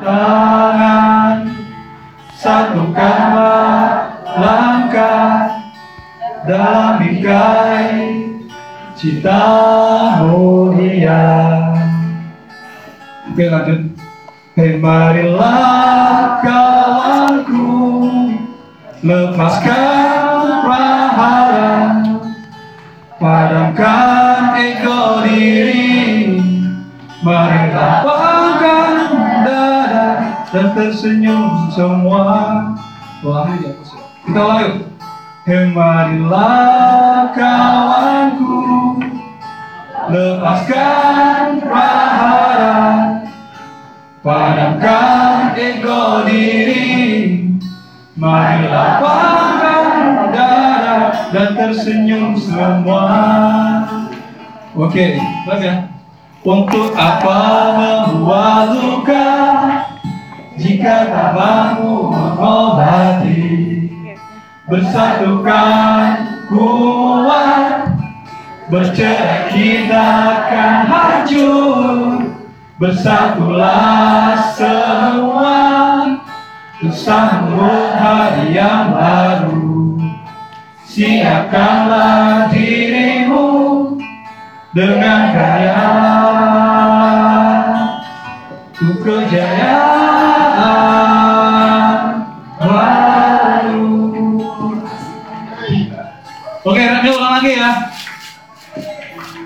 tangan. Satukanlah langkah dalam bingkai cita mulia. Oke lanjut. Hei marilah kawanku Lepaskan prahara Padamkan ego diri. Marilah Dan tersenyum semua. Ulangi ya Kita ulangi Hei marilah kawanku. Lepaskan prahara Padamkan ego diri. Marilah lapangkan dada Dan tersenyum semua. Oke, bagus ya. Untuk apa membuat Jika tak mampu mengobati Bersatukan kuat Bercerai kita akan hancur. Bersatulah semua Untuk sambut hari yang baru. Siapkanlah dirimu Dengan karya Untuk kejayaan Oke, nanti ulang lagi ya.